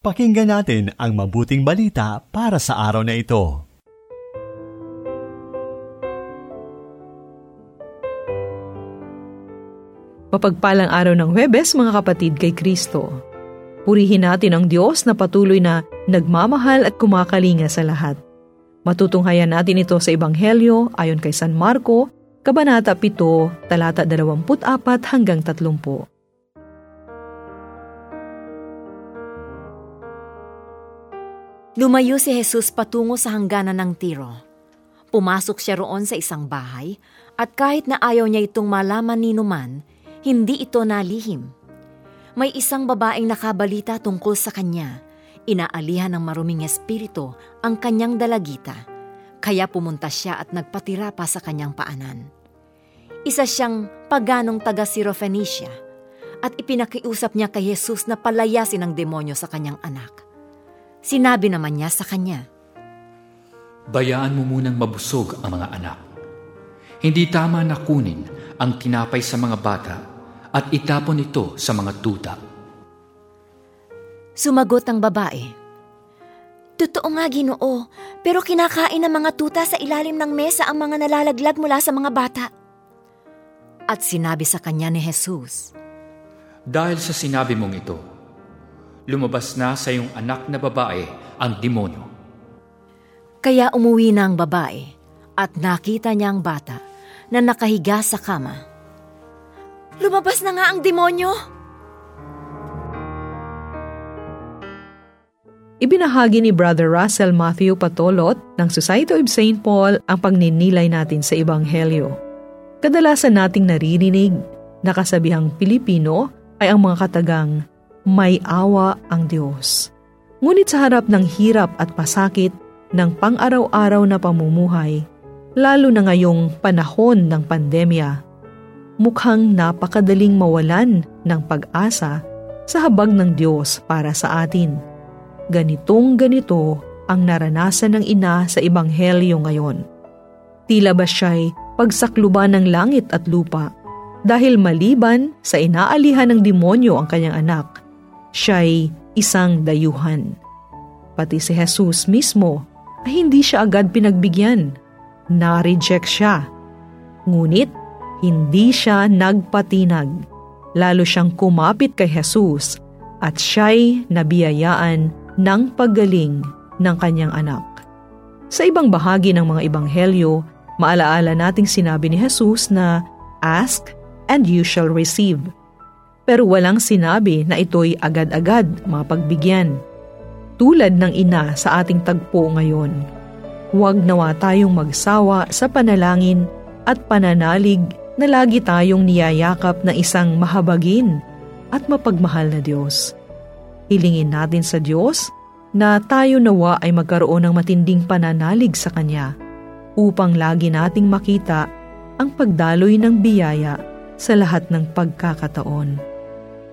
Pakinggan natin ang mabuting balita para sa araw na ito. Mapagpalang araw ng Webes mga kapatid kay Kristo. Purihin natin ang Diyos na patuloy na nagmamahal at kumakalinga sa lahat. Matutunghayan natin ito sa Ebanghelyo ayon kay San Marco, Kabanata 7, talata 24 hanggang 30. Lumayo si Jesus patungo sa hangganan ng Tiro. Pumasok siya roon sa isang bahay at kahit na ayaw niya itong malaman ni Numan, hindi ito nalihim. May isang babaeng nakabalita tungkol sa kanya. Inaalihan ng maruming espiritu ang kanyang dalagita. Kaya pumunta siya at nagpatira pa sa kanyang paanan. Isa siyang paganong taga Sirofenicia at ipinakiusap niya kay Jesus na palayasin ang demonyo sa kanyang anak. Sinabi naman niya sa kanya, Bayaan mo munang mabusog ang mga anak. Hindi tama na kunin ang tinapay sa mga bata at itapon ito sa mga tuta. Sumagot ang babae, Totoo nga ginoo, pero kinakain ng mga tuta sa ilalim ng mesa ang mga nalalaglag mula sa mga bata. At sinabi sa kanya ni Jesus, Dahil sa sinabi mong ito, lumabas na sa iyong anak na babae ang demonyo. Kaya umuwi na ang babae at nakita niya ang bata na nakahiga sa kama. Lumabas na nga ang demonyo! Ibinahagi ni Brother Russell Matthew Patolot ng Society of St. Paul ang pagninilay natin sa Ebanghelyo. Kadalasan nating naririnig na kasabihang Pilipino ay ang mga katagang may awa ang Diyos. Ngunit sa harap ng hirap at pasakit ng pang-araw-araw na pamumuhay, lalo na ngayong panahon ng pandemya, mukhang napakadaling mawalan ng pag-asa sa habag ng Diyos para sa atin. Ganitong ganito ang naranasan ng ina sa Ebanghelyo ngayon. Tila ba siya'y pagsakluban ng langit at lupa dahil maliban sa inaalihan ng demonyo ang kanyang anak, siya'y isang dayuhan. Pati si Jesus mismo ay hindi siya agad pinagbigyan. Na-reject siya. Ngunit hindi siya nagpatinag. Lalo siyang kumapit kay Jesus at siya'y nabiyayaan ng paggaling ng kanyang anak. Sa ibang bahagi ng mga ebanghelyo, maalaala nating sinabi ni Jesus na, Ask and you shall receive pero walang sinabi na ito'y agad-agad mapagbigyan. Tulad ng ina sa ating tagpo ngayon, huwag nawa tayong magsawa sa panalangin at pananalig na lagi tayong niyayakap ng isang mahabagin at mapagmahal na Diyos. Hilingin natin sa Diyos na tayo nawa ay magkaroon ng matinding pananalig sa Kanya upang lagi nating makita ang pagdaloy ng biyaya sa lahat ng pagkakataon.